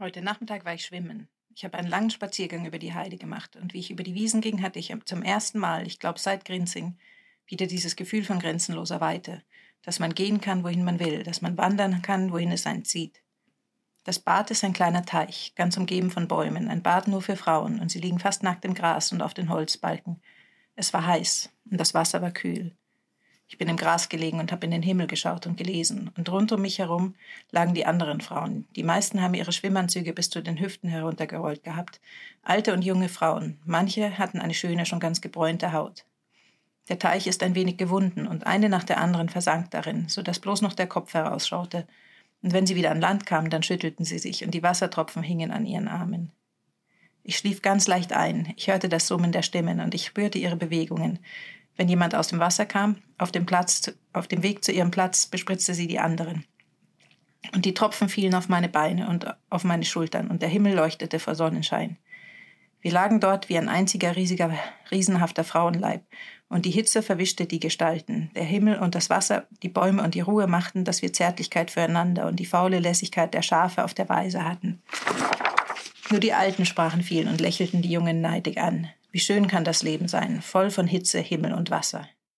Heute Nachmittag war ich schwimmen. Ich habe einen langen Spaziergang über die Heide gemacht und wie ich über die Wiesen ging, hatte ich zum ersten Mal, ich glaube seit Grinzing, wieder dieses Gefühl von grenzenloser Weite, dass man gehen kann, wohin man will, dass man wandern kann, wohin es einen zieht. Das Bad ist ein kleiner Teich, ganz umgeben von Bäumen, ein Bad nur für Frauen, und sie liegen fast nackt im Gras und auf den Holzbalken. Es war heiß, und das Wasser war kühl. Ich bin im Gras gelegen und habe in den Himmel geschaut und gelesen. Und rund um mich herum lagen die anderen Frauen. Die meisten haben ihre Schwimmanzüge bis zu den Hüften heruntergerollt gehabt. Alte und junge Frauen. Manche hatten eine schöne, schon ganz gebräunte Haut. Der Teich ist ein wenig gewunden und eine nach der anderen versank darin, so dass bloß noch der Kopf herausschaute. Und wenn sie wieder an Land kamen, dann schüttelten sie sich und die Wassertropfen hingen an ihren Armen. Ich schlief ganz leicht ein. Ich hörte das Summen der Stimmen und ich spürte ihre Bewegungen. Wenn jemand aus dem Wasser kam, auf dem, Platz, auf dem Weg zu ihrem Platz bespritzte sie die anderen. Und die Tropfen fielen auf meine Beine und auf meine Schultern, und der Himmel leuchtete vor Sonnenschein. Wir lagen dort wie ein einziger riesiger, riesenhafter Frauenleib, und die Hitze verwischte die Gestalten. Der Himmel und das Wasser, die Bäume und die Ruhe machten, dass wir Zärtlichkeit füreinander und die faule Lässigkeit der Schafe auf der Weise hatten. Nur die Alten sprachen viel und lächelten die Jungen neidig an. Wie schön kann das Leben sein, voll von Hitze, Himmel und Wasser.